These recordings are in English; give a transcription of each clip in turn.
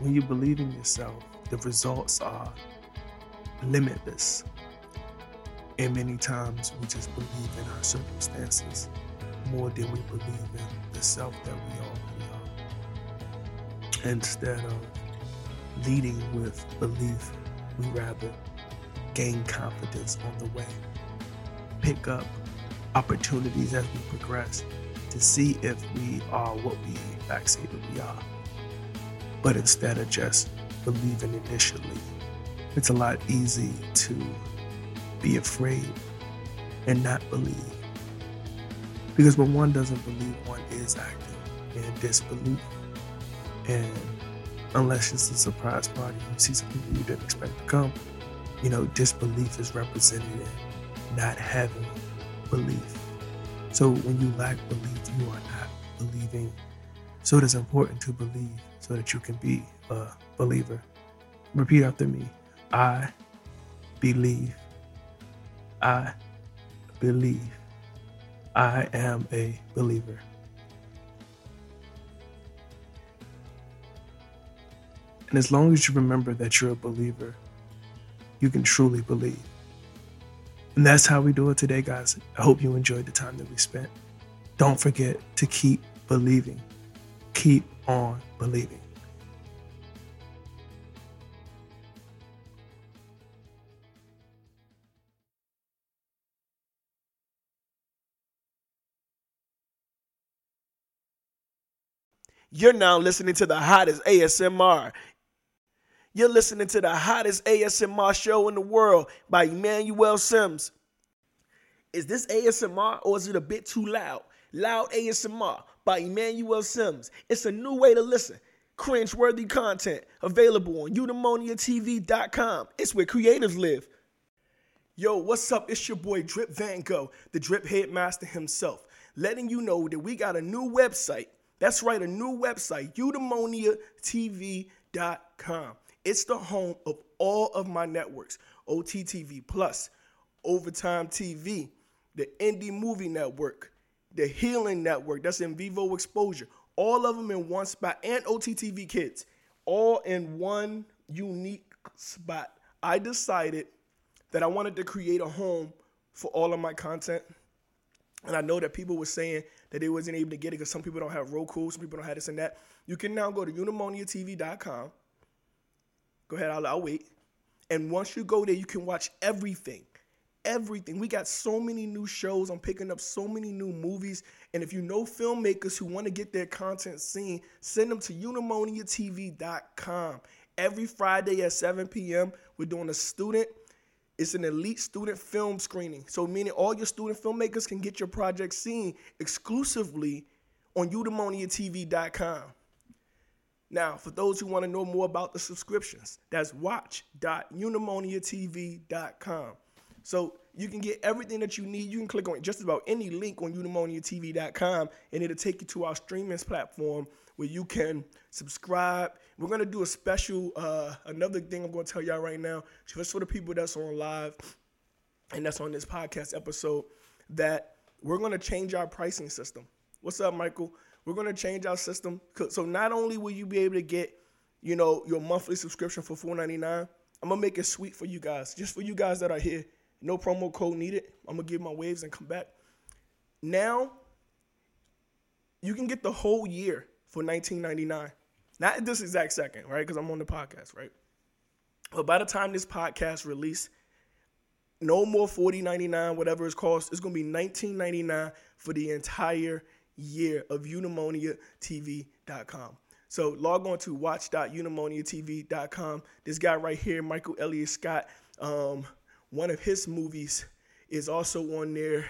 when you believe in yourself, the results are limitless. And many times we just believe in our circumstances more than we believe in the self that we already are. Instead of leading with belief, we rather gain confidence on the way, pick up opportunities as we progress to see if we are what we that we are. But instead of just believing initially, it's a lot easy to be afraid and not believe. Because when one doesn't believe, one is acting in disbelief. And unless it's a surprise party, you see some people you didn't expect to come, you know, disbelief is represented in not having belief. So when you lack belief, you are not believing. So it is important to believe so that you can be a believer. Repeat after me I believe. I believe. I am a believer. And as long as you remember that you're a believer, you can truly believe. And that's how we do it today, guys. I hope you enjoyed the time that we spent. Don't forget to keep believing. Keep on believing. You're now listening to the hottest ASMR. You're listening to the hottest ASMR show in the world by Emmanuel Simms. Is this ASMR or is it a bit too loud? Loud ASMR by Emmanuel Simms. It's a new way to listen. Cringe-worthy content available on eudaimoniatv.com. It's where creatives live. Yo, what's up? It's your boy Drip Van Gogh, the Drip Headmaster himself, letting you know that we got a new website that's right, a new website, eudaimoniatv.com. It's the home of all of my networks OTTV Plus, Overtime TV, the Indie Movie Network, the Healing Network, that's in Vivo Exposure, all of them in one spot, and OTTV Kids, all in one unique spot. I decided that I wanted to create a home for all of my content. And I know that people were saying that they wasn't able to get it because some people don't have Roku, some people don't have this and that. You can now go to eudaimoniatv.com. Go ahead, I'll, I'll wait. And once you go there, you can watch everything. Everything. We got so many new shows. I'm picking up so many new movies. And if you know filmmakers who want to get their content seen, send them to eudaimoniatv.com. Every Friday at 7 p.m., we're doing a student it's an elite student film screening. So meaning all your student filmmakers can get your project seen exclusively on eudaimoniatv.com. Now, for those who want to know more about the subscriptions, that's watch.eudaimoniatv.com. So you can get everything that you need. You can click on just about any link on eudaimoniatv.com and it'll take you to our streaming platform where you can subscribe. We're gonna do a special, uh, another thing I'm gonna tell y'all right now, just for the people that's on live and that's on this podcast episode, that we're gonna change our pricing system. What's up, Michael? We're gonna change our system. So not only will you be able to get, you know, your monthly subscription for $4.99, I'm gonna make it sweet for you guys, just for you guys that are here. No promo code needed. I'm gonna give my waves and come back. Now, you can get the whole year for 19.99. Not at this exact second, right? Because I'm on the podcast, right? But by the time this podcast release, no more 40.99, whatever it's cost. It's gonna be 19.99 for the entire year of eudaimoniatv.com. So log on to watch.eudaimoniatv.com. This guy right here, Michael Elliott Scott, um, one of his movies is also on there,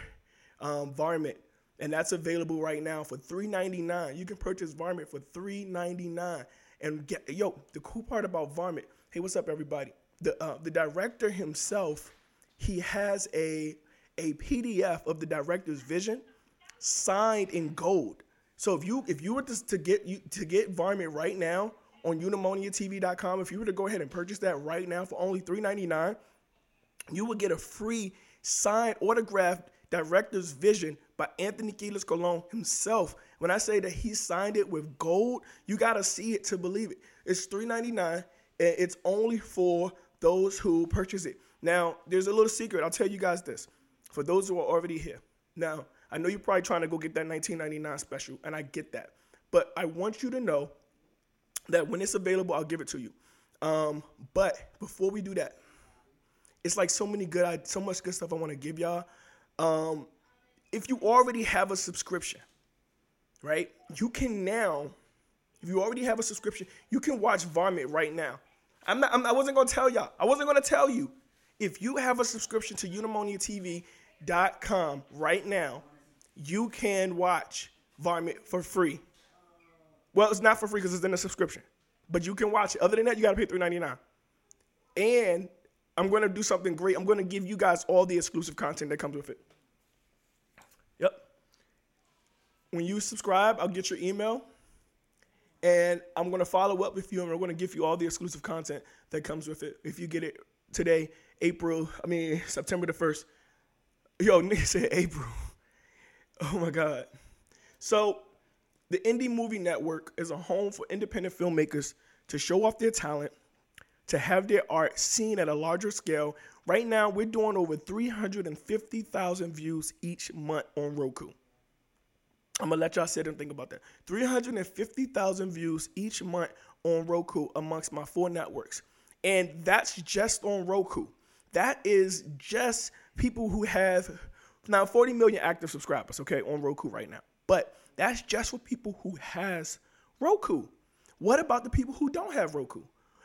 um, Varmint and that's available right now for $3.99. You can purchase Varmint for $3.99. And get yo, the cool part about Varmint, hey, what's up, everybody? The uh, the director himself, he has a a PDF of the director's vision signed in gold. So if you if you were to, to get you to get Varmint right now on eudaimoniatv.com, if you were to go ahead and purchase that right now for only $3.99, you will get a free signed autographed director's vision by Anthony Quiles Colon himself When I say that he signed it with gold, you gotta see it to believe it. It's $3.99 and it's only for those who purchase it. Now, there's a little secret. I'll tell you guys this. For those who are already here. Now, I know you're probably trying to go get that 1999 special, and I get that. But I want you to know that when it's available, I'll give it to you. Um, but before we do that, it's like so many good, so much good stuff I want to give y'all. Um, if you already have a subscription, right? You can now, if you already have a subscription, you can watch Varmint right now. I'm not, I'm, I wasn't gonna tell y'all. I wasn't gonna tell you. If you have a subscription to EudaimoniaTV.com right now, you can watch Varmint for free. Well, it's not for free because it's in a subscription, but you can watch it. Other than that, you gotta pay $3.99. And I'm gonna do something great. I'm gonna give you guys all the exclusive content that comes with it. Yep. When you subscribe, I'll get your email and I'm gonna follow up with you, and we're gonna give you all the exclusive content that comes with it. If you get it today, April, I mean September the first. Yo, nigga said April. Oh my God. So, the Indie Movie Network is a home for independent filmmakers to show off their talent, to have their art seen at a larger scale. Right now, we're doing over 350,000 views each month on Roku. I'm gonna let y'all sit and think about that. 350,000 views each month on Roku amongst my four networks. And that's just on Roku. That is just people who have now 40 million active subscribers, okay, on Roku right now. But that's just for people who has Roku. What about the people who don't have Roku?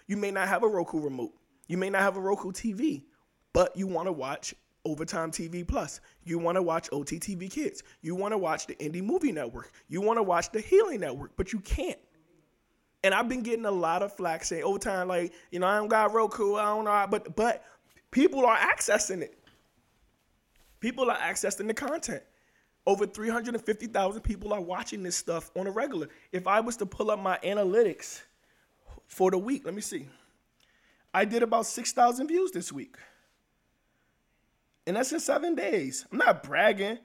You may not have a Roku remote. You may not have a Roku TV, but you want to watch Overtime TV Plus. You want to watch OTTV Kids. You want to watch the Indie Movie Network. You want to watch the Healing Network, but you can't. And I've been getting a lot of flack saying Overtime, like, you know, I don't got Roku, I don't know, but but people are accessing it. People are accessing the content. Over 350,000 people are watching this stuff on a regular. If I was to pull up my analytics for the week, let me see. I did about 6,000 views this week and that's in seven days. I'm not bragging,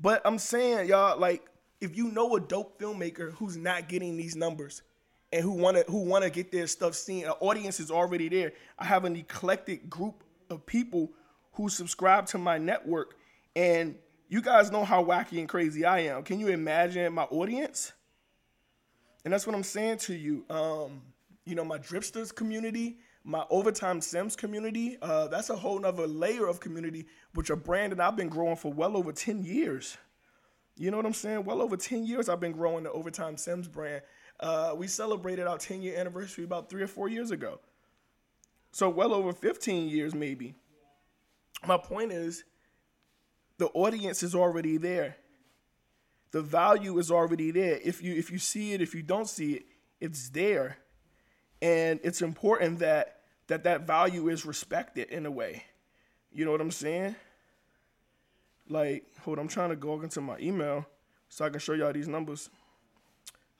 but I'm saying, y'all, like, if you know a dope filmmaker who's not getting these numbers and who wanna who wanna get their stuff seen, an audience is already there. I have an eclectic group of people who subscribe to my network, and you guys know how wacky and crazy I am. Can you imagine my audience? And that's what I'm saying to you. Um, you know, my Dripsters community, my overtime Simms community uh, that's a whole nother layer of community which a brand that i've been growing for well over 10 years. You know what i'm saying? Well over 10 years i've been growing the overtime Simms brand. Uh, we celebrated our 10 year anniversary about three or four years ago. So well over 15 years maybe. My point is the audience is already there. The value is already there. If you if you see it if you don't see it it's there and it's important that that that value is respected in a way. You know what i'm saying? Like hold on, i'm trying to go into my email so i can show y'all these numbers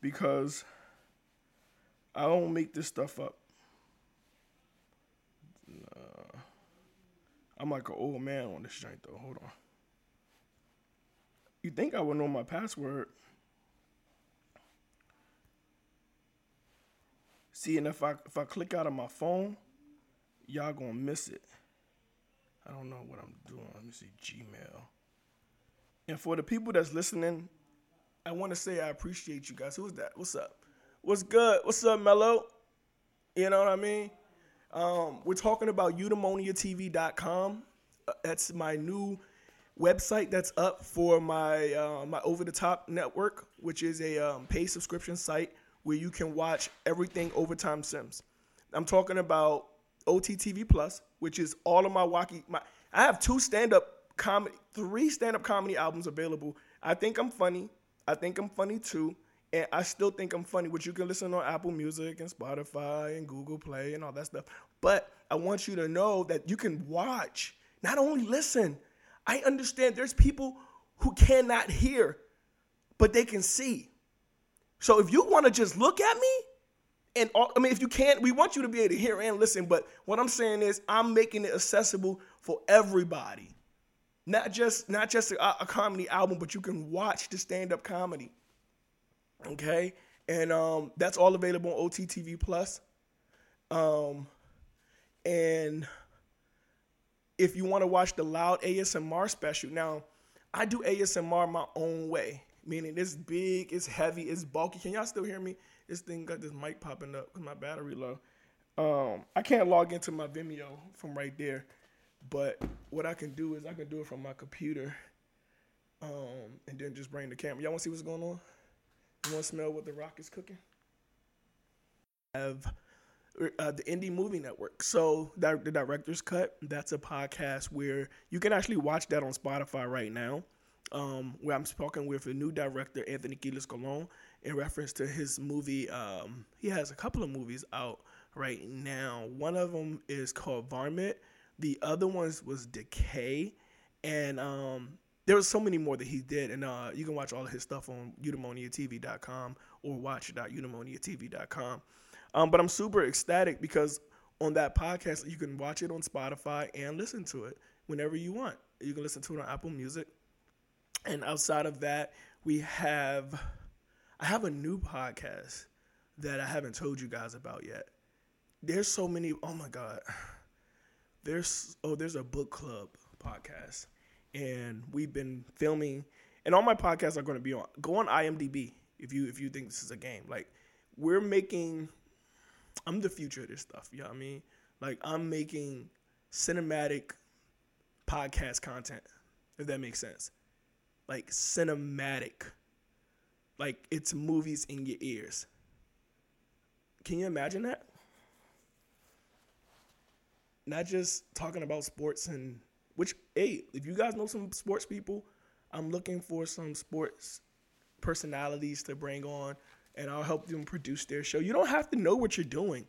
because i don't make this stuff up. Uh, i'm like an old man on this joint though. Hold on. You think i would know my password See, and if I if I click out of my phone, y'all gonna miss it. I don't know what I'm doing. Let me see Gmail. And for the people that's listening, I want to say I appreciate you guys. Who's that? What's up? What's good? What's up, Mello? You know what I mean? Um, we're talking about eudaimoniatv.com. Uh, that's my new website that's up for my uh, my over the top network, which is a um, paid subscription site where you can watch everything Overtime Simms. I'm talking about OTTV Plus, which is all of my wacky. My I have two stand up comedy, three stand up comedy albums available. I think I'm funny. I think I'm funny too. And I still think I'm funny, which you can listen on Apple Music and Spotify and Google Play and all that stuff. But I want you to know that you can watch, not only listen. I understand there's people who cannot hear, but they can see. So if you want to just look at me, and all, I mean, if you can't, we want you to be able to hear and listen. But what I'm saying is, I'm making it accessible for everybody, not just not just a, a comedy album, but you can watch the stand up comedy. Okay, and um, that's all available on OTTV Plus. Um, and if you want to watch the loud ASMR special, now I do ASMR my own way, meaning it's big, it's heavy, it's bulky. Can y'all still hear me? This thing got this mic popping up because my battery low. Um, I can't log into my Vimeo from right there, but what I can do is I can do it from my computer, um, and then just bring the camera. Y'all want to see what's going on? You want to smell what the rock is cooking? Have uh, the Indie Movie Network. So that, the director's cut. That's a podcast where you can actually watch that on Spotify right now. Um, where I'm talking with the new director, Anthony Quiles Colon, in reference to his movie. Um, he has a couple of movies out right now. One of them is called Varmint. The other ones was Decay, and um, there was so many more that he did. And uh, you can watch all of his stuff on eudaimoniatv.com or watch.eudaimoniatv.com. Um, but I'm super ecstatic because on that podcast, you can watch it on Spotify and listen to it whenever you want. You can listen to it on Apple Music. And outside of that, we have I have a new podcast that I haven't told you guys about yet. There's so many. Oh my god. There's oh there's a book club podcast, and we've been filming. And all my podcasts are going to be on. Go on IMDb if you if you think this is a game. Like we're making I'm the future of this stuff. You know what I mean? Like I'm making cinematic podcast content, if that makes sense. Like cinematic. Like it's movies in your ears. Can you imagine that? Not just talking about sports and which hey, if you guys know some sports people, I'm looking for some sports personalities to bring on and I'll help them produce their show. You don't have to know what you're doing.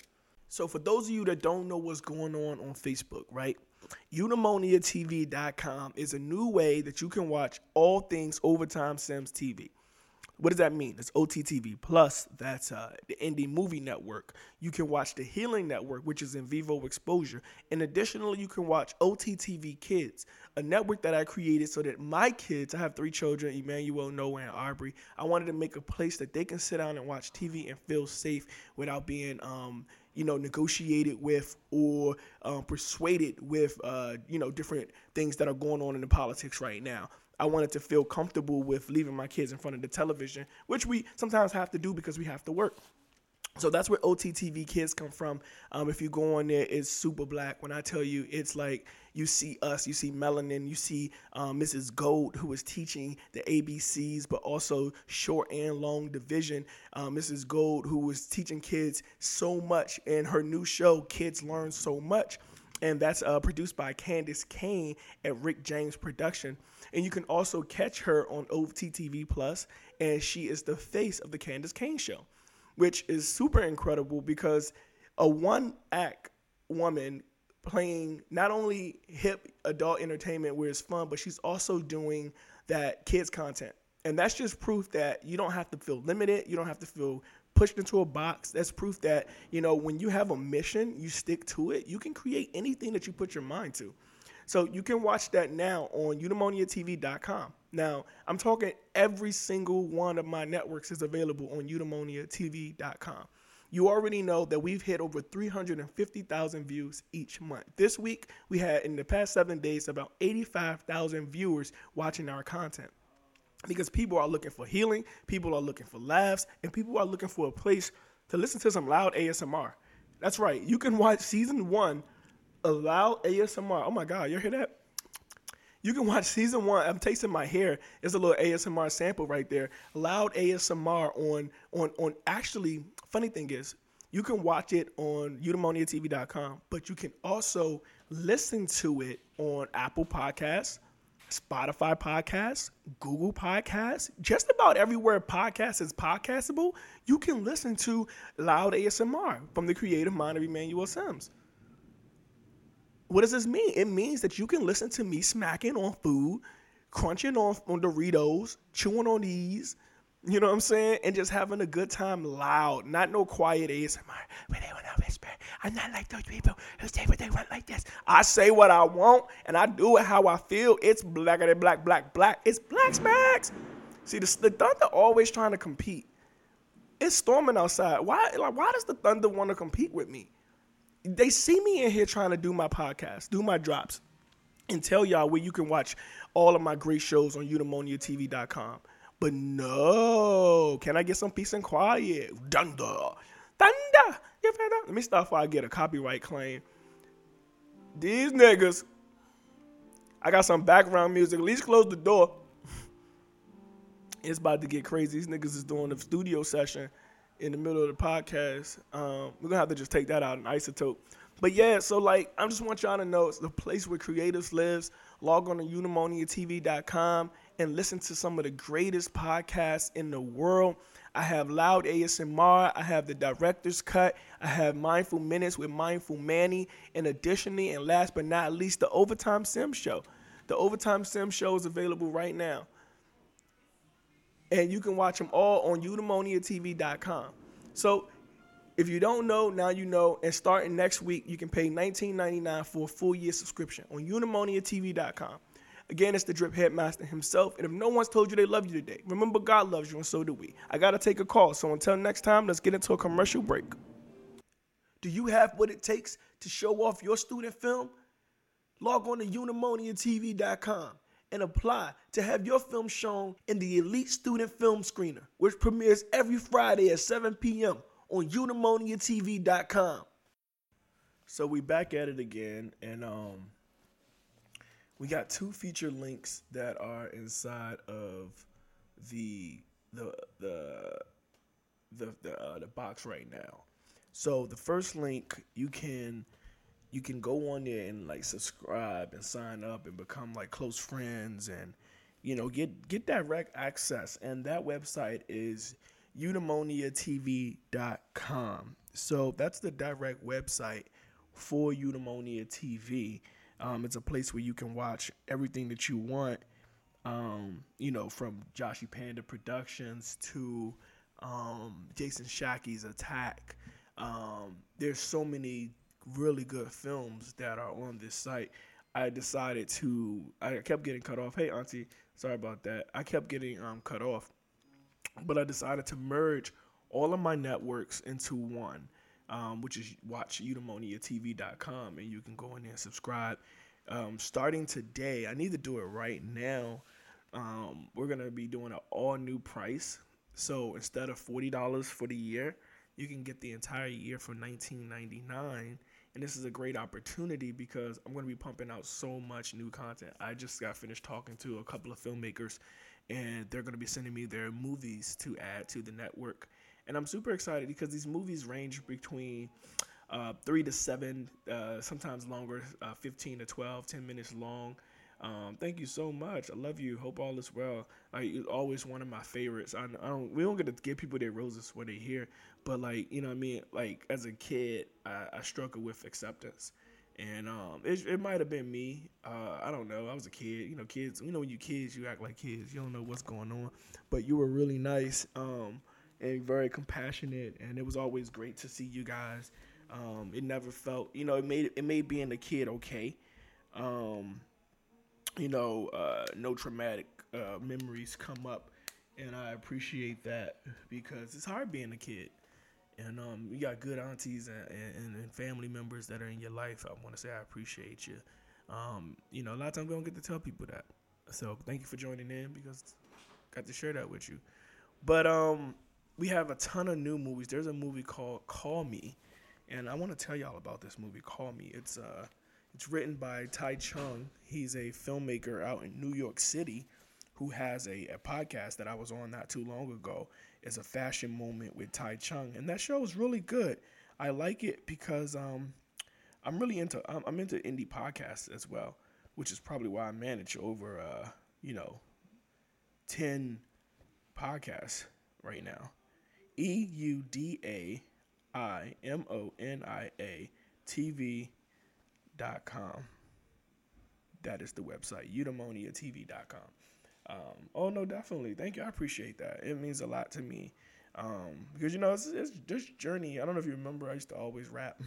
So for those of you that don't know what's going on on Facebook, right? EudaimoniaTV.com is a new way that you can watch all things Overtime Simms TV. What does that mean? It's OTTV Plus. That's uh, the Indie Movie Network. You can watch the Healing Network, which is in vivo exposure. And additionally, you can watch OTTV Kids, a network that I created so that my kids, I have three children, Emmanuel, Noah, and Aubrey. I wanted to make a place that they can sit down and watch TV and feel safe without being, um, you know, negotiated with or um, persuaded with, uh, you know, different things that are going on in the politics right now. I wanted to feel comfortable with leaving my kids in front of the television, which we sometimes have to do because we have to work. So that's where OTTV kids come from. Um, if you go on there, it's super black. When I tell you, it's like you see us, you see melanin, you see um, Mrs. Gold, who was teaching the ABCs, but also short and long division. Uh, Mrs. Gold, who was teaching kids so much in her new show, Kids Learn So Much. And that's uh, produced by Candace Kane at Rick James Production. And you can also catch her on OTTV Plus, and she is the face of the Candace Kane Show, which is super incredible because a one act woman playing not only hip adult entertainment where it's fun, but she's also doing that kids content. And that's just proof that you don't have to feel limited, you don't have to feel pushed into a box. That's proof that, you know, when you have a mission, you stick to it. You can create anything that you put your mind to. So you can watch that now on eudaimoniatv.com. Now, I'm talking every single one of my networks is available on eudaimoniatv.com. You already know that we've hit over 350,000 views each month. This week, we had in the past seven days about 85,000 viewers watching our content. Because people are looking for healing, people are looking for laughs, and people are looking for a place to listen to some loud ASMR. That's right. You can watch season one Allow ASMR. Oh my God, you hear that? You can watch season one. I'm tasting my hair. It's a little ASMR sample right there. Loud ASMR on on on. Actually, funny thing is, you can watch it on eudaimoniatv.com, but you can also listen to it on Apple Podcasts, Spotify Podcasts, Google Podcasts, just about everywhere podcast is podcastable. You can listen to loud ASMR from the creative mind of Emmanuel Simms. What does this mean? It means that you can listen to me smacking on food, crunching on, on Doritos, chewing on these, you know what I'm saying? And just having a good time loud, not no quiet ASMR where they want to whisper. I'm not like those people who say what they want like this. I say what I want and I do it how I feel. It's blacker than black, black, black. It's black smacks. See, the, the Thunder always trying to compete. It's storming outside. Why? Like, why does the Thunder want to compete with me? They see me in here trying to do my podcast, do my drops, and tell y'all where you can watch all of my great shows on eudaimoniatv.com. But no, can I get some peace and quiet? Thunder, thunder. Let me stop before I get a copyright claim. These niggas. I got some background music. At least close the door. it's about to get crazy. These niggas is doing a studio session in the middle of the podcast. Um, we're gonna have to just take that out in iZotope. But yeah, so like I just want y'all to know it's the place where creatives lives. Log on to eudaimoniatv.com and listen to some of the greatest podcasts in the world. I have Loud ASMR. I have the Director's Cut. I have Mindful Minutes with Mindful Manny. And additionally, and last but not least, the Overtime Sim Show. The Overtime Sim Show is available right now. And you can watch them all on eudaimoniatv.com. So if you don't know, now you know. And starting next week, you can pay $19.99 for a full year subscription on eudaimoniatv.com. Again, it's the drip headmaster himself. And if no one's told you they love you today, remember God loves you, and so do we. I got to take a call. So until next time, let's get into a commercial break. Do you have what it takes to show off your student film? Log on to eudaimoniatv.com and apply to have your film shown in the Elite Student Film Screener, which premieres every Friday at 7 p.m. on eudaimoniatv.com. So we back at it again, and um, we got two feature links that are inside of the the the the the, uh, the box right now. So the first link you can you can go on there and like subscribe and sign up and become like close friends and you know get get direct access and that website is eudaimoniatv.com. So that's the direct website for Eudaimonia TV. Um, it's a place where you can watch everything that you want. Um, you know, from Joshy Panda Productions to um, Jason Shackey's Attack. Um, there's so many really good films that are on this site. I decided to. I kept getting cut off. Hey, Auntie, sorry about that. I kept getting um, cut off, but I decided to merge all of my networks into one um, which is watch eudaimoniatv.com, and you can go in there and subscribe. Um, starting today, I need to do it right now. Um, we're gonna be doing an all new price. So instead of forty dollars for the year, you can get the entire year for nineteen ninety nine. And this is a great opportunity because I'm to be pumping out so much new content. I just got finished talking to a couple of filmmakers, and they're to be sending me their movies to add to the network and I'm super excited because these movies range between uh, three to seven, uh, sometimes longer, uh, 15 to 12, 10 minutes long. Um, thank you so much. I love you. Hope all is well. Like you're always one of my favorites. I, I, don't. We don't get to give people their roses when they're here, but like you know, what I mean, like as a kid, I, I struggle with acceptance, and um, it, it might have been me. Uh, I don't know. I was a kid. You know, kids. You know, when you kids, you act like kids. You don't know what's going on, but you were really nice. Um, and very compassionate. And it was always great to see you guys. Um, it never felt, you know, it made it made being a kid okay. Um, you know, uh, no traumatic uh, memories come up, and I appreciate that because it's hard being a kid. And um, you got good aunties and, and, and, family members that are in your life. I want to say I appreciate you. Um, you know, a lot of times we don't get to tell people that. So thank you for joining in because got to share that with you. But um, we have a ton of new movies. There's a movie called Call Me, and I want to tell y'all about this movie. Call Me. It's uh, it's written by Tai Chung. He's a filmmaker out in New York City who has a, a podcast that I was on not too long ago. It's a fashion moment with Tai Chung, and that show is really good. I like it because um, I'm really into I'm, I'm into indie podcasts as well, which is probably why I manage over uh, you know, ten podcasts right now. E U D A I M O N I A TV dot com. That is the website, eudaimoniatv.com. Um, oh, no, definitely. Thank you. I appreciate that. It means a lot to me. Um, because, you know, it's, it's this journey. I don't know if you remember, I used to always rap.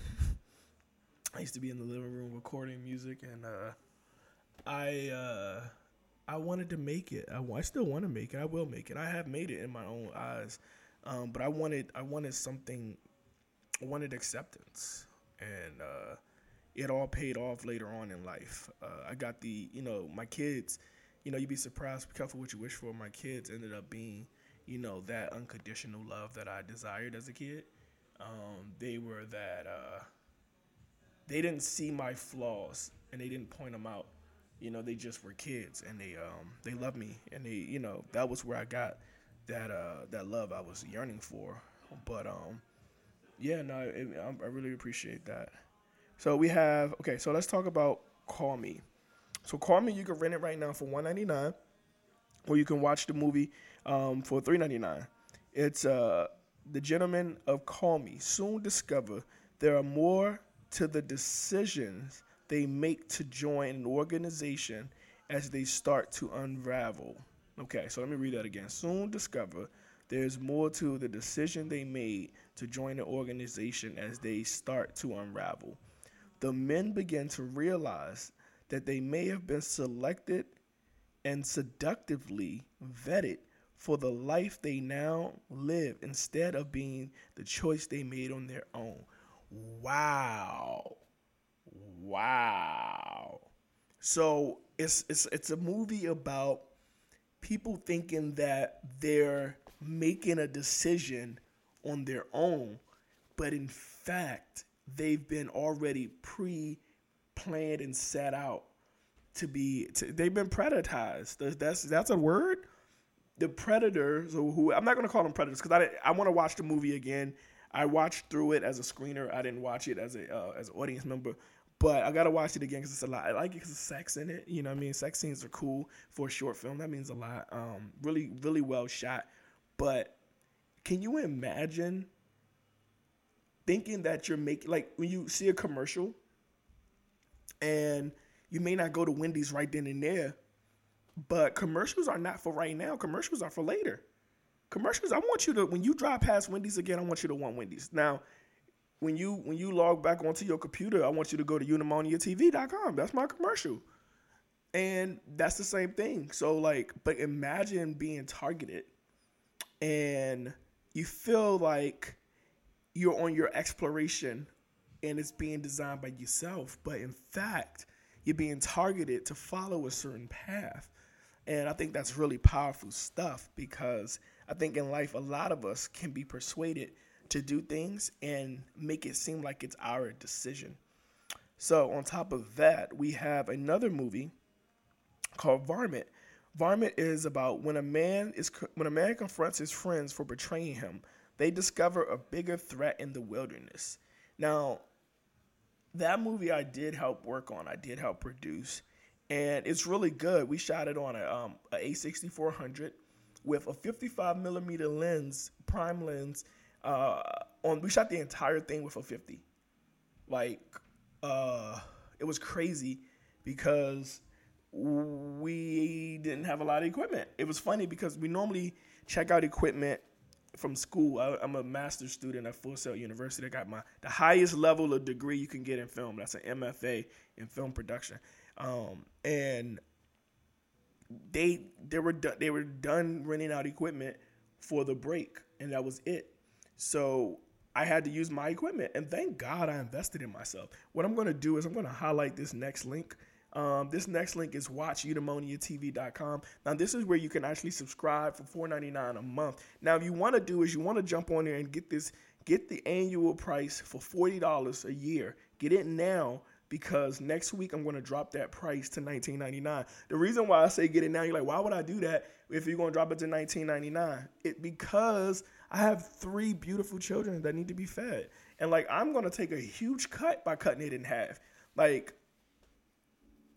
I used to be in the living room recording music, and uh, I. Uh, I wanted to make it. I, I still want to make it. I will make it. I have made it in my own eyes. Um, but I wanted I wanted something, I wanted acceptance, and uh, it all paid off later on in life. Uh, I got the you know my kids, you know you'd be surprised. Be careful what you wish for. My kids ended up being you know that unconditional love that I desired as a kid. Um, they were that uh, they didn't see my flaws and they didn't point them out. You know, they just were kids and they um, they loved me and they you know that was where I got that uh, that love I was yearning for. But um, yeah, no, it, I really appreciate that. So we have okay. So let's talk about Call Me. So Call Me, you can rent it right now for one ninety nine, or you can watch the movie um, for three ninety nine. It's uh, the gentlemen of Call Me soon discover there are more to the decisions they make to join an organization as they start to unravel. Okay, so let me read that again. Soon discover there's more to the decision they made to join the organization as they start to unravel. The men begin to realize that they may have been selected and seductively vetted for the life they now live instead of being the choice they made on their own. Wow. Wow. So it's it's it's a movie about people thinking that they're making a decision on their own, but in fact, they've been already pre-planned and set out to be to, they've been predatized. That's that's a word the predators, who I'm not going to call them predators because I I want to watch the movie again. I watched through it as a screener. I didn't watch it as a uh, as an audience member, but I gotta watch it again because it's a lot. I like it because sex in it. You know, what I mean, sex scenes are cool for a short film. That means a lot. Um, really, really well shot. But can you imagine thinking that you're making like when you see a commercial and you may not go to Wendy's right then and there, but commercials are not for right now. Commercials are for later. Commercials, I want you to when you drive past Wendy's again, I want you to want Wendy's. Now, when you when you log back onto your computer, I want you to go to eudaimoniatv.com. That's my commercial. And that's the same thing. So like, but imagine being targeted and you feel like you're on your exploration and it's being designed by yourself, but in fact, you're being targeted to follow a certain path. And I think that's really powerful stuff because I think in life, a lot of us can be persuaded to do things and make it seem like it's our decision. So, on top of that, we have another movie called Varmint. Varmint is about when a man is when a man confronts his friends for betraying him, they discover a bigger threat in the wilderness. Now, that movie I did help work on. I did help produce and it's really good. We shot it on a um, a A6400 with a 55 millimeter lens, prime lens. Uh, on we shot the entire thing with a 50. Like, uh, it was crazy because we didn't have a lot of equipment. It was funny because we normally check out equipment from school. I, am a master's student at Full Sail University. I got my the highest level of degree you can get in film. That's an MFA in film production. Um, and they they were do- they were done renting out equipment for the break, and that was it. So I had to use my equipment, and thank God I invested in myself. What I'm going to do is I'm going to highlight this next link. Um, this next link is watcheudaimoniatv.com. Now, this is where you can actually subscribe for $4.99 a month. Now, if you want to do is you want to jump on there and get this, get the annual price for $40 a year. Get it now because next week I'm going to drop that price to 19.99. The reason why I say get it now, you're like, why would I do that if you're going to drop it to 19.99? It because I have three beautiful children that need to be fed, and like I'm to take a huge cut by cutting it in half. Like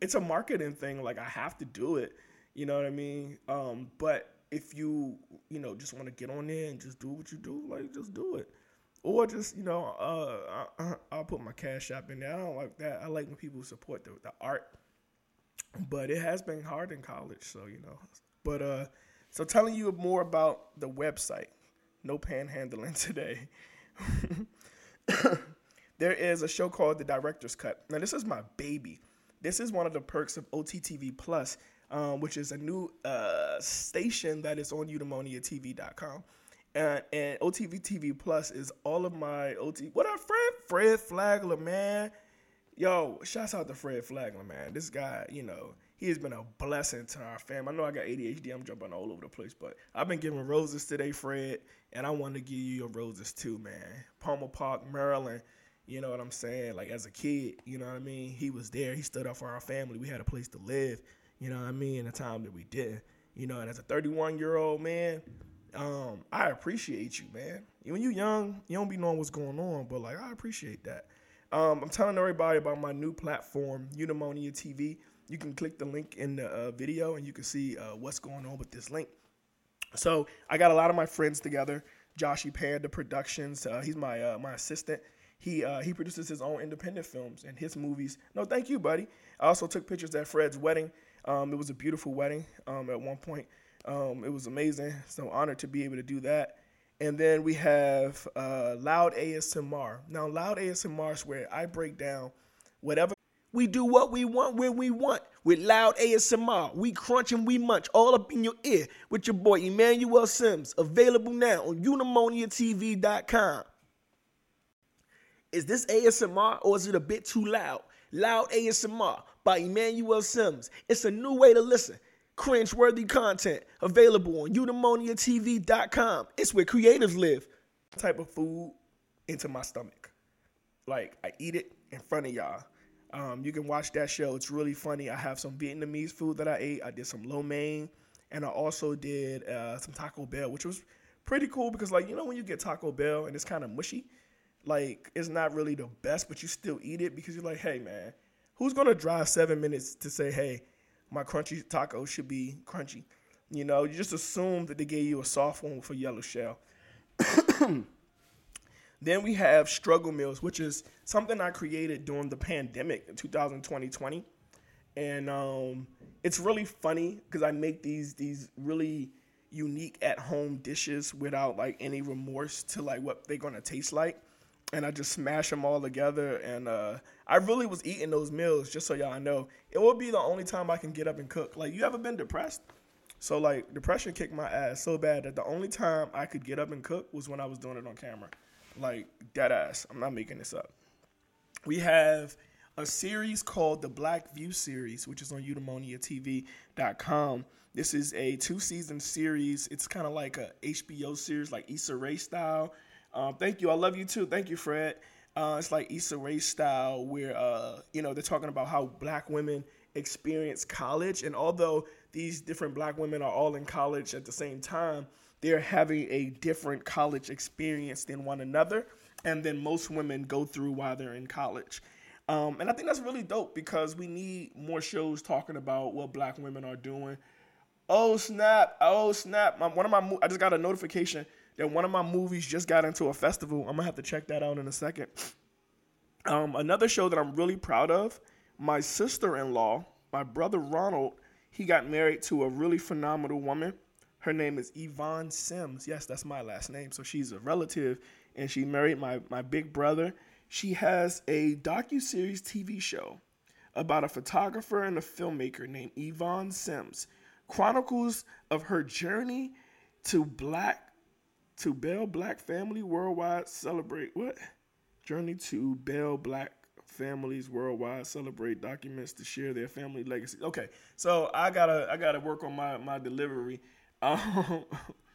it's a marketing thing. Like I have to do it. You know what I mean? Um, but if you you know just want to get on there and just do what you do, like just do it or just you know, uh, I, will put my cash app in there. I don't like that. I like when people support the, the art, but it has been hard in college, so you know. But uh, so telling you more about the website. No panhandling today. there is a show called The Director's Cut. Now this is my baby. This is one of the perks of OTTV Plus, um, which is a new uh, station that is on eudaimoniatv.com And, and Plus is all of my OT. What up, Fred? Fred Flagler, man. Yo, shouts out to Fred Flagler, man. This guy, you know, he has been a blessing to our family. I know I got ADHD. I'm jumping all over the place, but I've been giving roses today, Fred, and I want to give you your roses too, man. Palmer Park, Maryland. You know what I'm saying? Like as a kid, you know what I mean? He was there. He stood up for our family. We had a place to live. You know what I mean? In a time that we didn't. You know, and as a 31 year old man, um, I appreciate you, man. When you young, you don't be knowing what's going on, but like I appreciate that. Um, I'm telling everybody about my new platform, Eudaimonia TV. You can click the link in the uh, video and you can see uh, what's going on with this link. So I got a lot of my friends together. Joshy Panda Productions, uh, he's my uh, my assistant. He uh, he produces his own independent films and his movies. No, thank you, buddy. I also took pictures at Fred's wedding. Um, it was a beautiful wedding. Um, at one point, um, it was amazing. So honored to be able to do that. And then we have uh, Loud ASMR. Now, Loud ASMR is where I break down whatever. We do what we want when we want with Loud ASMR. We crunch and we munch all up in your ear with your boy Emmanuel Simms. Available now on eudaimoniatv.com. Is this ASMR or is it a bit too loud? Loud ASMR by Emmanuel Simms. It's a new way to listen. Cringe-worthy content available on eudaimoniatv.com. It's where creatives live. Type of food into my stomach. Like I eat it in front of y'all. Um, you can watch that show. It's really funny. I have some Vietnamese food that I ate. I did some lo mein, and I also did uh, some Taco Bell, which was pretty cool because, like, you know, when you get Taco Bell and it's kind of mushy, like it's not really the best, but you still eat it because you're like, hey man, who's gonna drive seven minutes to say, hey, my crunchy taco should be crunchy? You know, you just assume that they gave you a soft one a yellow shell. then we have struggle meals, which is something I created during the pandemic in 2020, and um, it's really funny because I make these these really unique at home dishes without like any remorse to like what they're gonna taste like and I just smash them all together. And uh, I really was eating those meals, just so y'all know. It will be the only time I can get up and cook. Like, you ever been depressed? So, like, depression kicked my ass so bad that the only time I could get up and cook was when I was doing it on camera. Like, dead ass. I'm not making this up. We have a series called the Black View series, which is on eudaimoniatv.com. This is a two season series. It's kind of like a HBO series, like Issa Rae style um, thank you. I love you too. Thank you, Fred. Uh, it's like Issa Rae style, where uh, you know they're talking about how black women experience college, and although these different black women are all in college at the same time, they're having a different college experience than one another, and then most women go through while they're in college. Um, and I think that's really dope because we need more shows talking about what black women are doing. Oh snap! Oh snap! My, one of my I just got a notification that one of my movies just got into a festival. I'm gonna have to check that out in a second. Um, another show that I'm really proud of. My sister-in-law, my brother Ronald, he got married to a really phenomenal woman. Her name is Yvonne Simms. Yes, that's my last name. So she's a relative, and she married my my big brother. She has a docu series TV show about a photographer and a filmmaker named Yvonne Simms. Chronicles of her journey to black to Bell Black Family Worldwide celebrate what? Journey to Bell Black Families Worldwide celebrate documents to share their family legacy. Okay, so I gotta I gotta work on my my delivery. Um,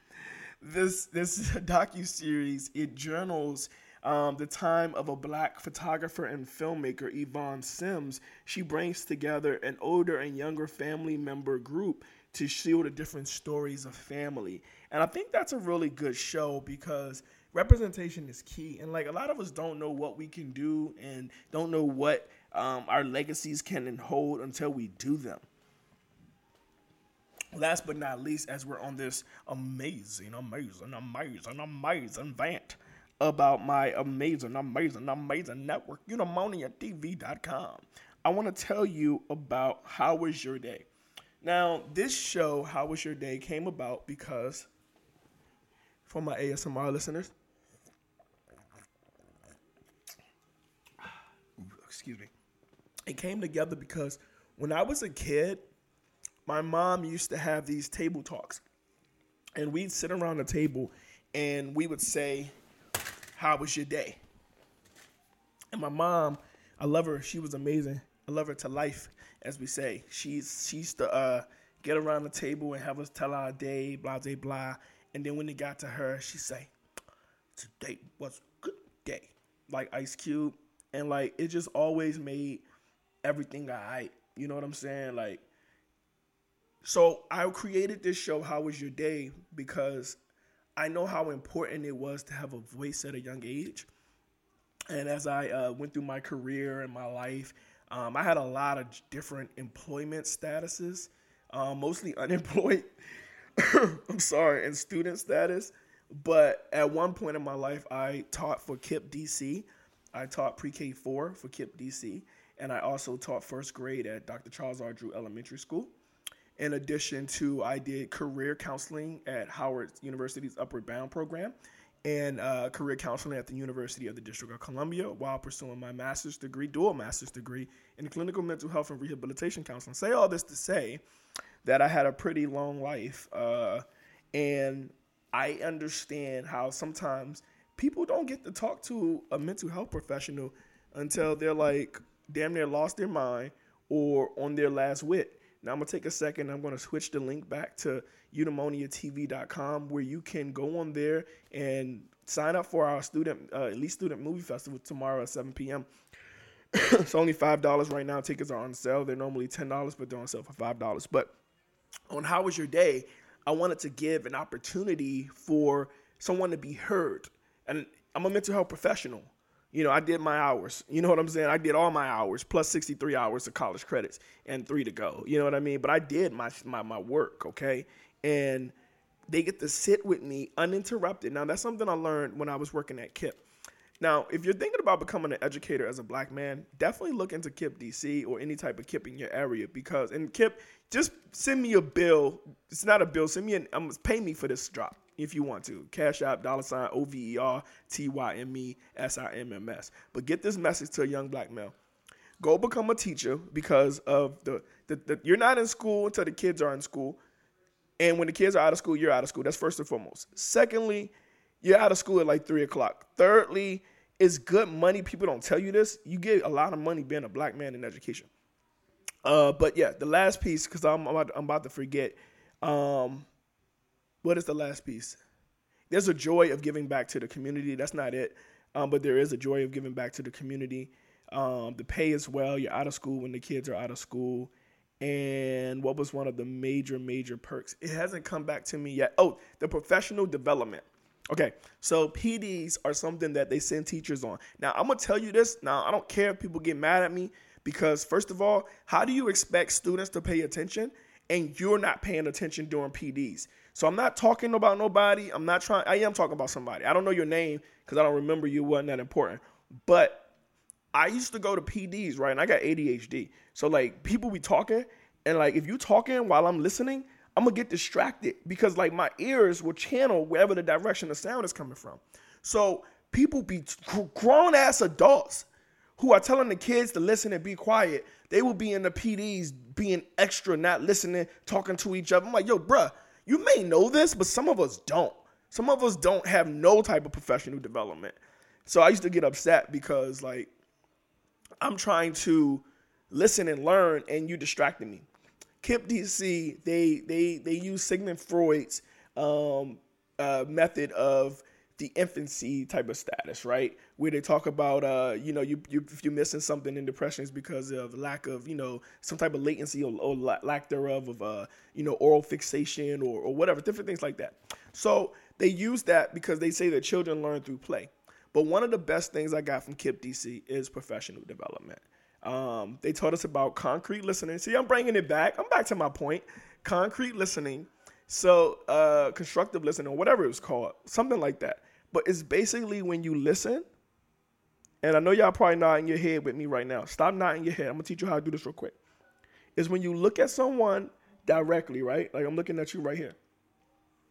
this this docu series it journals um, the time of a black photographer and filmmaker, Yvonne Simms. She brings together an older and younger family member group to show the different stories of family. And I think that's a really good show because representation is key. And like a lot of us don't know what we can do and don't know what um, our legacies can hold until we do them. Last but not least, as we're on this amazing, amazing, amazing, amazing vent about my amazing, amazing, amazing network, eudaimoniatv.com, I want to tell you about how was your day. Now, this show, How Was Your Day, came about because, for my ASMR listeners, excuse me, it came together because when I was a kid, my mom used to have these table talks. And we'd sit around the table and we would say, "How was your day?" And my mom, I love her. She was amazing. I love her to life, as we say. She's she used to uh, get around the table and have us tell our day, blah blah blah. And then when it got to her, she say, "Today was a good day," like Ice Cube, and like it just always made everything alright. You know what I'm saying? Like, so I created this show, How Was Your Day? because I know how important it was to have a voice at a young age. And as I uh, went through my career and my life, um, I had a lot of different employment statuses, uh, mostly unemployed. I'm sorry, and student status. But at one point in my life, I taught for KIPP DC. I taught pre K 4 for KIPP DC. And I also taught first grade at Dr. Charles R. Drew Elementary School. In addition to, I did career counseling at Howard University's Upward Bound program and uh, career counseling at the University of the District of Columbia while pursuing my master's degree, dual master's degree in clinical mental health and rehabilitation counseling. Say all this to say that I had a pretty long life, uh, and I understand how sometimes people don't get to talk to a mental health professional until they're like damn near lost their mind or on their last wit. Now I'm gonna take a second. I'm gonna switch the link back to eudaimoniatv.com where you can go on there and sign up for our student uh, elite student movie festival tomorrow at 7 p.m. it's only five dollars right now. Tickets are on sale. They're normally ten dollars, but they're on sale for five dollars. But on how was your day? I wanted to give an opportunity for someone to be heard, and I'm a mental health professional. You know, I did my hours. You know what I'm saying? I did all my hours plus 63 hours of college credits and three to go. You know what I mean? But I did my my, my work, okay? And they get to sit with me uninterrupted. Now that's something I learned when I was working at KIPP. Now, if you're thinking about becoming an educator as a black man, definitely look into KIPP DC or any type of KIPP in your area because in KIPP, just send me a bill. It's not a bill. Send me an um, pay me for this drop if you want to. Cash App, dollar sign, O V E R T Y M E S I M M S. But get this message to a young black male. Go become a teacher because of the, the, the, you're not in school until the kids are in school. And when the kids are out of school, you're out of school. That's first and foremost. Secondly, you're out of school at like three o'clock. Thirdly, it's good money. People don't tell you this. You get a lot of money being a black man in education. Uh, but yeah, the last piece, because I'm, I'm, I'm about to forget. Um, what is the last piece? There's a joy of giving back to the community. That's not it. Um, but there is a joy of giving back to the community. Um, the pay as well. You're out of school when the kids are out of school. And what was one of the major, major perks? It hasn't come back to me yet. Oh, the professional development. Okay, so PDs are something that they send teachers on. Now, I'm gonna tell you this. Now, I don't care if people get mad at me because, first of all, how do you expect students to pay attention and you're not paying attention during PDs? So I'm not talking about nobody. I'm not trying. I am talking about somebody. I don't know your name because I don't remember you. wasn't that important. But I used to go to PDs, right? And I got ADHD. So like people be talking, and like if you talking while I'm listening, I'm gonna get distracted because like my ears will channel wherever the direction the sound is coming from. So people be grown ass adults who are telling the kids to listen and be quiet. They will be in the PDs being extra, not listening, talking to each other. I'm like, yo, bruh, you may know this, but some of us don't. Some of us don't have no type of professional development. So I used to get upset because like I'm trying to listen and learn and you distracting me. KIPP DC, they they they use Sigmund Freud's um, uh, method of the infancy type of status, right? Where they talk about, uh, you know, you, you if you're missing something in depression, it's because of lack of, you know, some type of latency or, or lack thereof of, uh, you know, oral fixation or, or whatever, different things like that. So they use that because they say that children learn through play. But one of the best things I got from KIPP DC is professional development. Um, they taught us about concrete listening. See, I'm bringing it back. I'm back to my point. Concrete listening. So, uh, constructive listening, or whatever it was called, something like that. But it's basically when you listen, and I know y'all probably nodding your head with me right now. Stop nodding your head. I'm gonna teach you how to do this real quick. Is when you look at someone directly, right? Like I'm looking at you right here.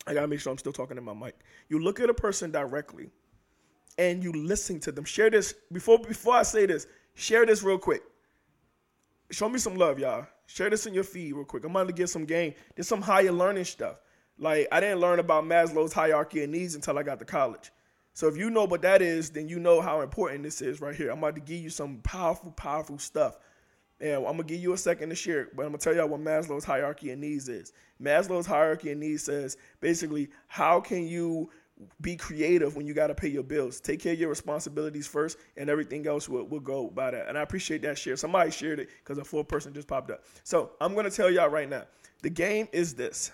I gotta make sure I'm still talking to my mic. You look at a person directly, and you listen to them. Share this before before I say this. Share this real quick. Show me some love, y'all. Share this in your feed real quick. I'm about to get some game. There's some higher learning stuff. Like I didn't learn about Maslow's hierarchy of needs until I got to college. So if you know what that is, then you know how important this is right here. I'm about to give you some powerful, powerful stuff. And I'm gonna give you a second to share it, but I'm gonna tell y'all what Maslow's hierarchy of needs is. Maslow's hierarchy of needs says basically how can you be creative when you got to pay your bills. Take care of your responsibilities first, and everything else will, will go by that. And I appreciate that share. Somebody shared it because a full person just popped up. So I'm to tell y'all right now the game is this.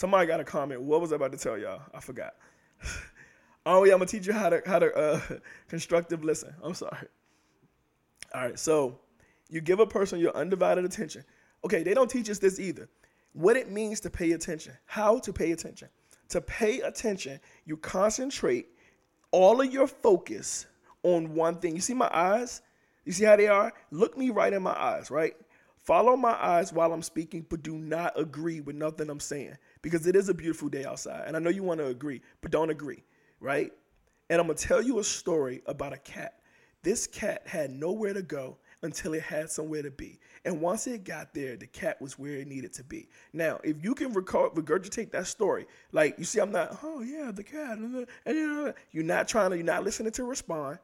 Somebody got a comment. What was I about to tell y'all? I forgot. oh, yeah, I'm to teach you how to, how to uh, constructive listen. I'm sorry. All right, so you give a person your undivided attention. Okay, they don't teach us this either. What it means to pay attention, how to pay attention to pay attention, you concentrate all of your focus on one thing. You see my eyes? You see how they are? Look me right in my eyes, right? Follow my eyes while I'm speaking, but do not agree with nothing I'm saying because it is a beautiful day outside. And I know you want to agree, but don't agree, right? And I'm going to tell you a story about a cat. This cat had nowhere to go until it had somewhere to be. And once it got there, the cat was where it needed to be. Now, if you can recall, regurgitate that story, like you see, I'm not, oh yeah, the cat, and you're not trying to, you're not listening to respond.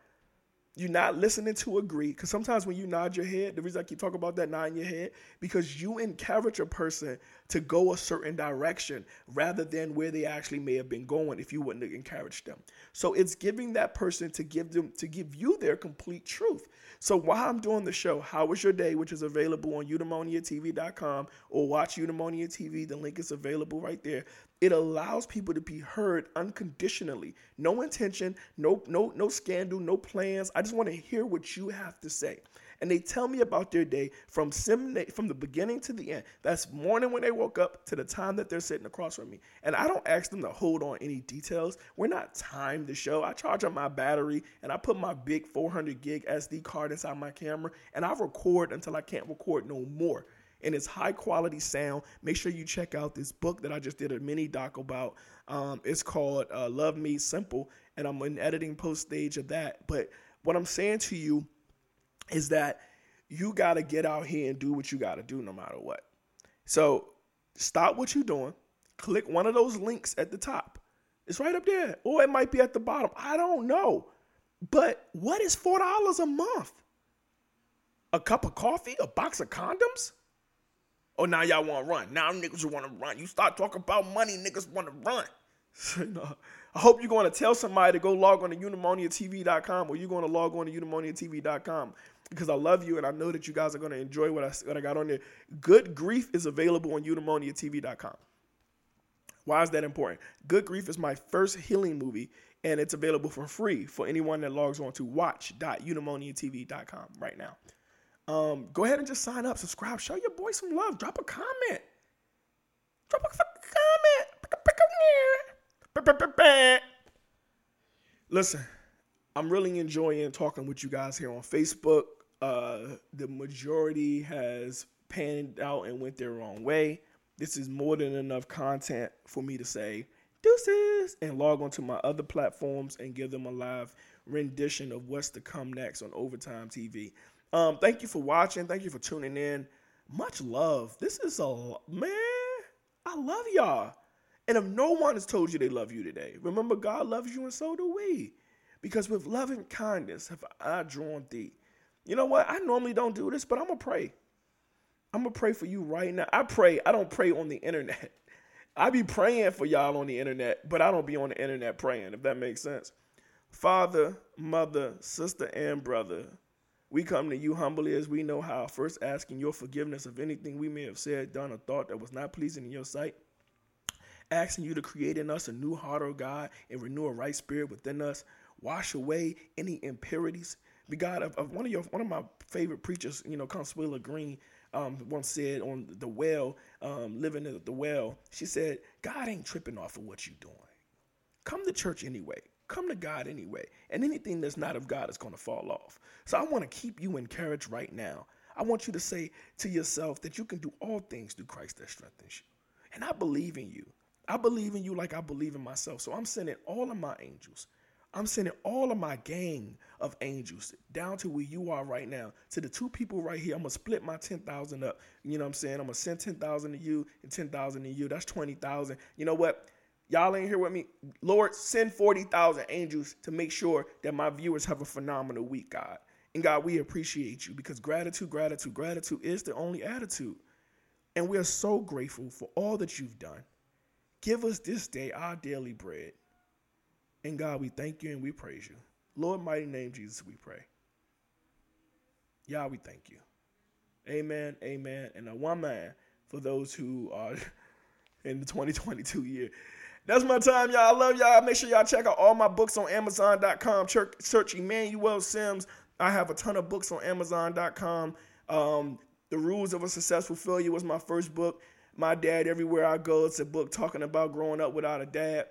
You're not listening to agree. Because sometimes when you nod your head, the reason I keep talking about that nodding your head, because you encourage a person to go a certain direction rather than where they actually may have been going if you wouldn't have encouraged them. So it's giving that person to give them to give you their complete truth. So while I'm doing the show, How Was Your Day, which is available on eudaimoniatv.com or watch Eudaimonia TV, the link is available right there. It allows people to be heard unconditionally. No intention, no no no scandal, no plans. I just want to hear what you have to say and they tell me about their day from sim- from the beginning to the end. That's morning when they woke up to the time that they're sitting across from me. And I don't ask them to hold on any details. We're not timed the show. I charge up my battery and I put my big 400 gig SD card inside my camera and I record until I can't record no more. And it's high quality sound. Make sure you check out this book that I just did a mini doc about. Um, it's called uh, Love Me Simple, and I'm in editing post stage of that. But what I'm saying to you is that you got to get out here and do what you got to do no matter what. So stop what you're doing, click one of those links at the top. It's right up there, or it might be at the bottom. I don't know. But what is $4 a month? A cup of coffee? A box of condoms? Oh, now y'all want to run. Now niggas want to run. You start talking about money, niggas want to run. no. I hope you're going to tell somebody to go log on to eudaimoniatv.com or you're going to log on to eudaimoniatv.com because I love you and I know that you guys are going to enjoy what I, what I got on there. Good Grief is available on eudaimoniatv.com. Why is that important? Good Grief is my first healing movie and it's available for free for anyone that logs on to watch.eudaimoniatv.com right now. Um, go ahead and just sign up, subscribe, show your boy some love, drop a comment. Drop a comment. Listen, I'm really enjoying talking with you guys here on Facebook. Uh, the majority has panned out and went their own way. This is more than enough content for me to say deuces and log onto my other platforms and give them a live rendition of what's to come next on OverTyme TV. Um, thank you for watching. Thank you for tuning in. Much love. This is a man. I love y'all. And if no one has told you they love you today, remember God loves you and so do we. Because with loving kindness have I drawn thee. You know what? I normally don't do this, but I'm going to pray. I'm going to pray for you right now. I pray. I don't pray on the internet. I be praying for y'all on the internet, but I don't be on the internet praying, if that makes sense. Father, mother, sister, and brother, we come to you humbly as we know how, first asking your forgiveness of anything we may have said, done, or thought that was not pleasing in your sight asking you to create in us a new heart, oh God, and renew a right spirit within us. Wash away any impurities. Be God, of, of, one of your one of my favorite preachers, you know, Consuela Green, um, once said on the well, um, living at the well, she said, God ain't tripping off of what you're doing. Come to church anyway. Come to God anyway. And anything that's not of God is going to fall off. So I want to keep you encouraged right now. I want you to say to yourself that you can do all things through Christ that strengthens you. And I believe in you. I believe in you like I believe in myself. So I'm sending all of my angels. I'm sending all of my gang of angels down to where you are right now. To the two people right here, I'm gonna split my ten thousand up. You know what I'm saying? I'm gonna send ten thousand to you and ten thousand to you. That's twenty thousand. You know what? Y'all ain't here with me. Lord, send 40,000 angels to make sure that my viewers have a phenomenal week, God. And God, we appreciate you because gratitude, gratitude, gratitude is the only attitude. And we are so grateful for all that you've done. Give us this day our daily bread. And God, we thank you and we praise you. Lord, mighty name Jesus, we pray. Y'all, we thank you. Amen, amen, and a one man for those who are in the 2022 year. That's my time, y'all. I love y'all. Make sure y'all check out all my books on Amazon.com. Search Emmanuel Simms. I have a ton of books on Amazon.com. Um, the Rules of a Successful Failure was my first book. My Dad Everywhere I Go. It's a book talking about growing up without a dad.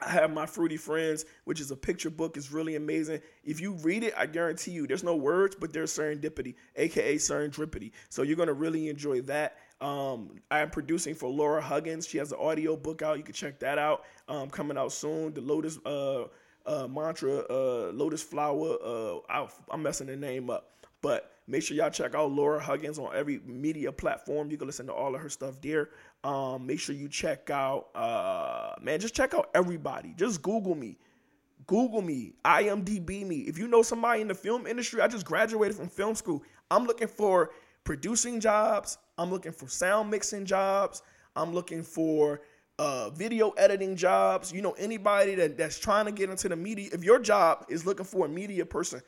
I have my Fruity Friends, which is a picture book. It's really amazing. If you read it, I guarantee you, there's no words, but there's serendipity, aka serendipity. So you're gonna really enjoy that. Um, I'm producing for Laura Huggins. She has an audio book out. You can check that out. Um, coming out soon. The Lotus uh, uh, mantra, uh, Lotus Flower. Uh, I'm messing the name up, but make sure y'all check out Laura Huggins on every media platform. You can listen to all of her stuff there. Um, make sure you check out, uh, man, just check out everybody. Just Google me. Google me, IMDb me. If you know somebody in the film industry, I just graduated from film school. I'm looking for producing jobs. I'm looking for sound mixing jobs. I'm looking for uh, video editing jobs. You know, anybody that, that's trying to get into the media. If your job is looking for a media person,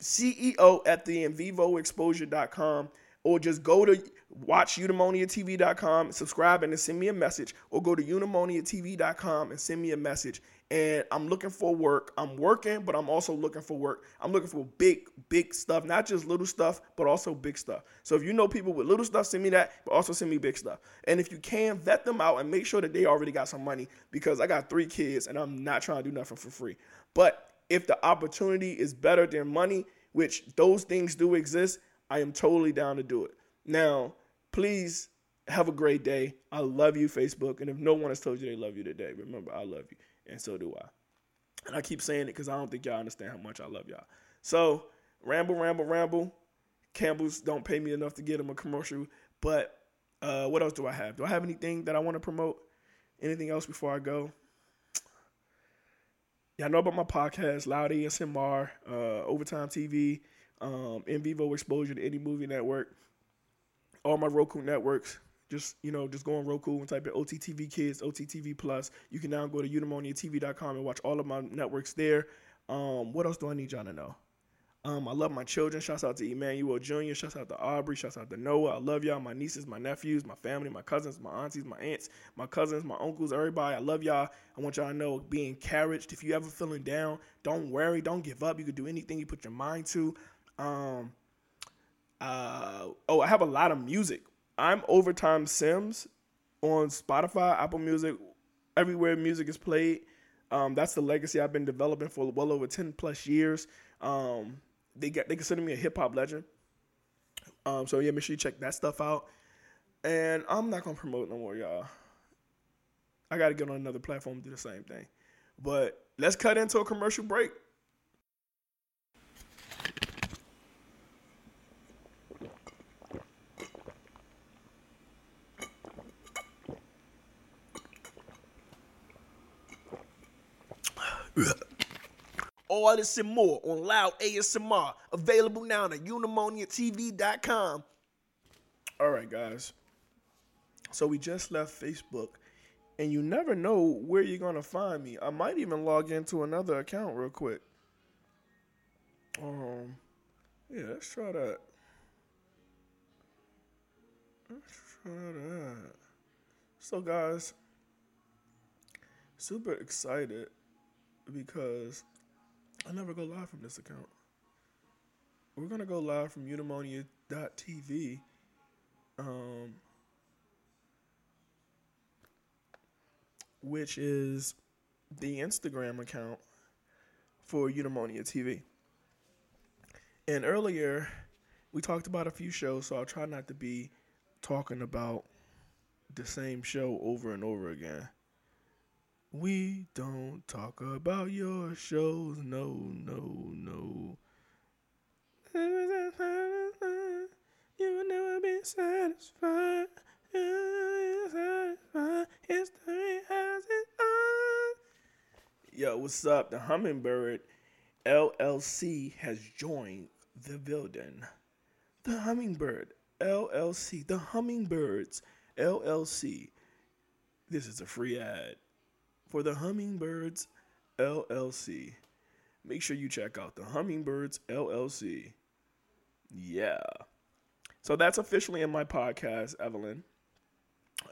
CEO at the invivoexposure.com or just go to watch eudaimoniatv.com, subscribe, and then send me a message, or go to eudaimoniatv.com and send me a message. And I'm looking for work. I'm working, but I'm also looking for work. I'm looking for big, big stuff, not just little stuff, but also big stuff. So if you know people with little stuff, send me that, but also send me big stuff. And if you can, vet them out and make sure that they already got some money because I got three kids and I'm not trying to do nothing for free. But if the opportunity is better than money, which those things do exist, I am totally down to do it. Now, please have a great day. I love you, Facebook. And if no one has told you they love you today, remember, I love you. And so do I. And I keep saying it because I don't think y'all understand how much I love y'all. So, ramble, ramble, ramble. Campbell's don't pay me enough to get them a commercial. But uh, what else do I have? Do I have anything that I want to promote? Anything else before I go? Y'all know about my podcast, Loud ASMR, uh, OverTyme TV um, in vivo exposure Indie Movie Network. All my Roku networks, just you know, just go on Roku and type in OTTV Kids, OTTV Plus. You can now go to eudaimoniatv.com and watch all of my networks there. Um, what else do I need y'all to know? Um, I love my children. Shouts out to Emmanuel Jr. Shouts out to Aubrey. Shouts out to Noah. I love y'all. My nieces, my nephews, my family, my cousins, my aunties, my aunts, my cousins, my uncles, everybody. I love y'all. I want y'all to know be encouraged. If you ever feeling down, don't worry. Don't give up. You can do anything you put your mind to. Um, uh, oh, I have a lot of music. I'm OverTyme Simms on Spotify, Apple Music, everywhere music is played. Um, that's the legacy I've been developing for well over ten plus years. Um, they get they consider me a hip hop legend. Um, so yeah, make sure you check that stuff out. And I'm not gonna promote no more, y'all. I gotta get on another platform do the same thing. But let's cut into a commercial break. All this and more on Loud ASMR. Available now at eudaimoniatv.com. All right, guys. So we just left Facebook, and you never know where you're going to find me. I might even log into another account real quick. Um, yeah, let's try that. Let's try that. So, guys, super excited because I never go live from this account. We're gonna go live from eudaimonia.tv. Um, which is the Instagram account for Eudaimonia TV. And earlier, we talked about a few shows, so I'll try not to be talking about the same show over and over again. We don't talk about your shows. No, no, no. You will never be satisfied. History has it on. Yo, what's up? The Hummingbird LLC has joined the building. The Hummingbird LLC. The Hummingbirds LLC. This is a free ad for the Hummingbirds LLC. Make sure you check out the Hummingbirds LLC. Yeah. So that's officially in my podcast, Evelyn.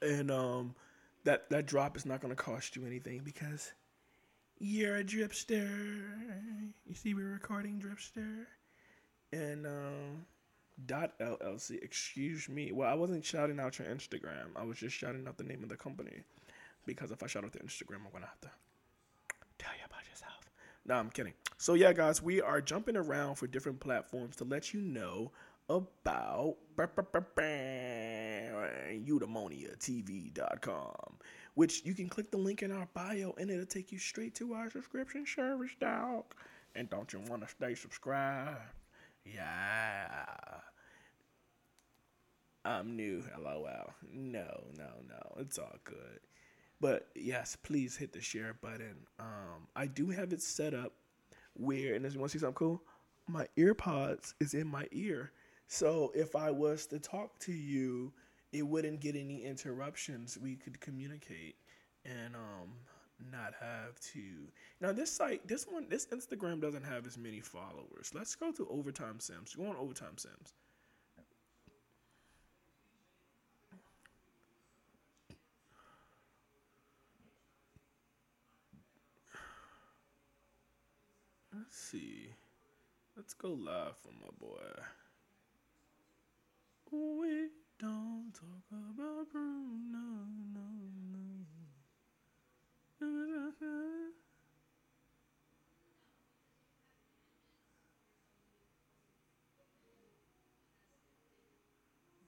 And um that that drop is not going to cost you anything because you're a dripster. You see, we're recording dripster, and um, dot LLC. Excuse me. Well, I wasn't shouting out your Instagram. I was just shouting out the name of the company because if I shout out the Instagram, I'm gonna have to tell you about yourself. No, I'm kidding. So yeah, guys, we are jumping around for different platforms to let you know about eudaimoniatv.com, which you can click the link in our bio and it'll take you straight to our subscription service, dog. And don't you want to stay subscribed? Yeah. I'm new, lol. No, no, no. It's all good. But yes, please hit the share button. Um, I do have it set up where, and if you want to see something cool, my earpods is in my ear. So if I was to talk to you, it wouldn't get any interruptions. We could communicate and um not have to. Now this site, this one, this Instagram doesn't have as many followers. Let's go to OverTyme Simms. Go on OverTyme Simms. See. Let's go live for my boy. We don't talk about Bruno, no, no.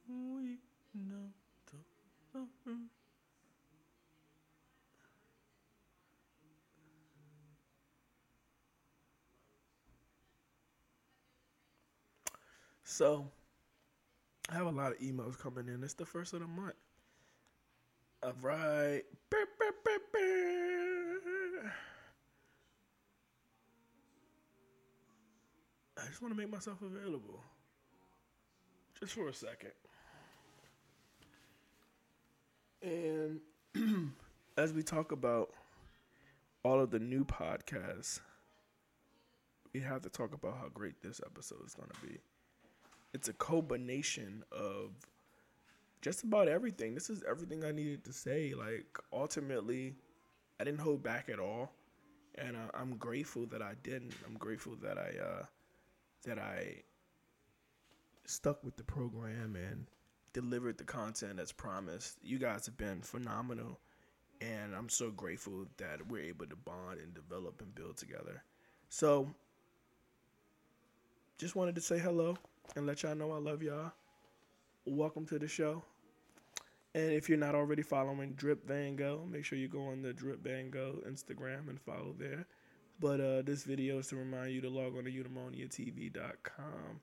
We don't talk about Bruno. So, I have a lot of emails coming in. It's the first of the month. All right. I just want to make myself available. Just for a second. And as we talk about all of the new podcasts, we have to talk about how great this episode is going to be it's a combination of just about everything. This is everything I needed to say. Like ultimately, I didn't hold back at all, and uh, I'm grateful that I didn't. I'm grateful that I uh, that I stuck with the program and delivered the content as promised. You guys have been phenomenal, and I'm so grateful that we're able to bond and develop and build together. So, just wanted to say hello and let y'all know I love y'all. Welcome to the show. And if you're not already following Drip Van Gogh, make sure you go on the Drip Van Gogh Instagram and follow there. But uh, this video is to remind you to log on to eudaimoniatv.com.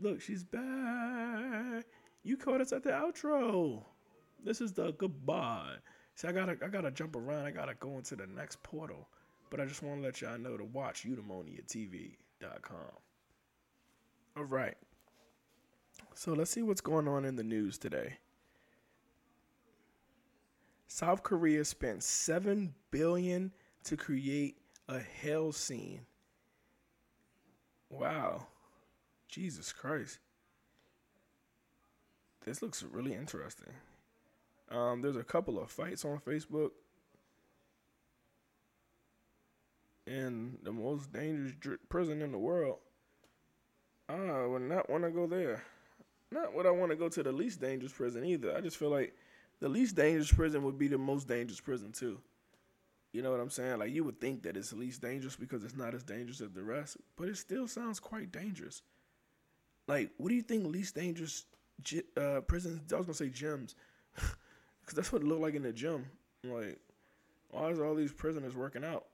Look, she's back. You caught us at the outro. This is the goodbye. See, I gotta, I gotta jump around. I gotta go into the next portal. But I just want to let y'all know to watch eudaimoniatv.com. All right. So let's see what's going on in the news today. South Korea spent 7 billion to create a hell scene. Wow. Jesus Christ. This looks really interesting. Um, there's a couple of fights on Facebook. In the most dangerous prison in the world. I would not want to go there. Not what I want to go to the least dangerous prison either. I just feel like the least dangerous prison would be the most dangerous prison too. You know what I'm saying? Like you would think that it's the least dangerous because it's not as dangerous as the rest, but it still sounds quite dangerous. Like, what do you think least dangerous uh, prisons? I was gonna say gyms, because that's what it looked like in the gym. Like, Why is all these prisoners working out?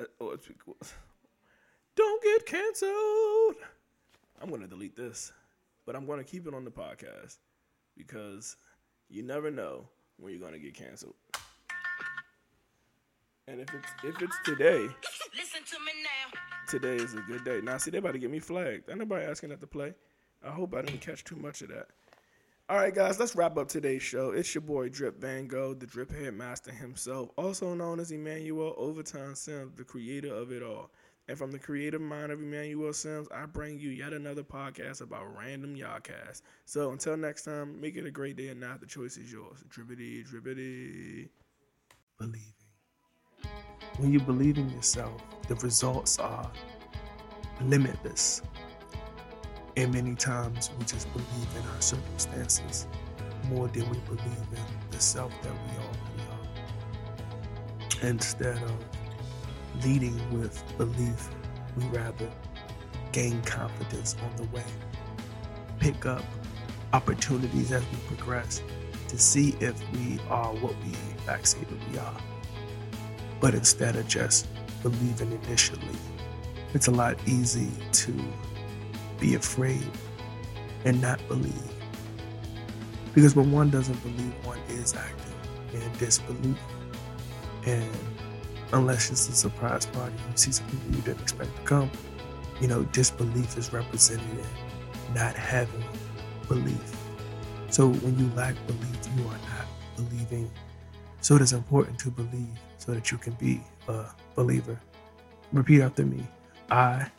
Uh, oh, Don't get canceled. I'm gonna delete this, but I'm gonna keep it on the podcast because you never know when you're gonna get canceled. And if it's if it's today, listen to me now. Today is a good day. Now see they about to get me flagged. Anybody asking that to play? I hope I didn't catch too much of that. All right, guys, let's wrap up today's show. It's your boy Drip Van Gogh, the drip head master himself, also known as Emmanuel OverTyme Simms, the creator of it all. And from the creative mind of Emmanuel Simms, I bring you yet another podcast about random Yawcast. So until next time, make it a great day and not the choice is yours. Dribbity, dribbity. Believing. When you believe in yourself, the results are limitless. And many times we just believe in our circumstances more than we believe in the self that we already are. Instead of leading with belief, we rather gain confidence on the way, pick up opportunities as we progress to see if we are what we that we are. But instead of just believing initially, it's a lot easy to be afraid and not believe. Because when one doesn't believe, one is acting in disbelief. And unless it's a surprise party, you see some people you didn't expect to come, you know, disbelief is represented in not having belief. So when you lack belief, you are not believing. So it is important to believe so that you can be a believer. Repeat after me I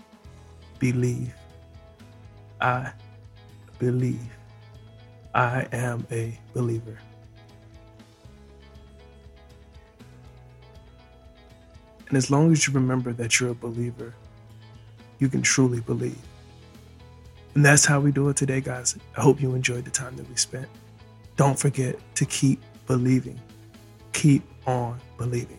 believe. I believe. I am a believer. And as long as you remember that you're a believer, you can truly believe. And that's how we do it today, guys. I hope you enjoyed the time that we spent. Don't forget to keep believing. Keep on believing.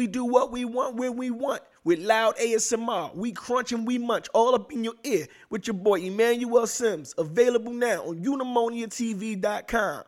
We do what we want when we want with loud ASMR. We crunch and we munch all up in your ear with your boy Emmanuel Simms. Available now on eudaimoniatv.com.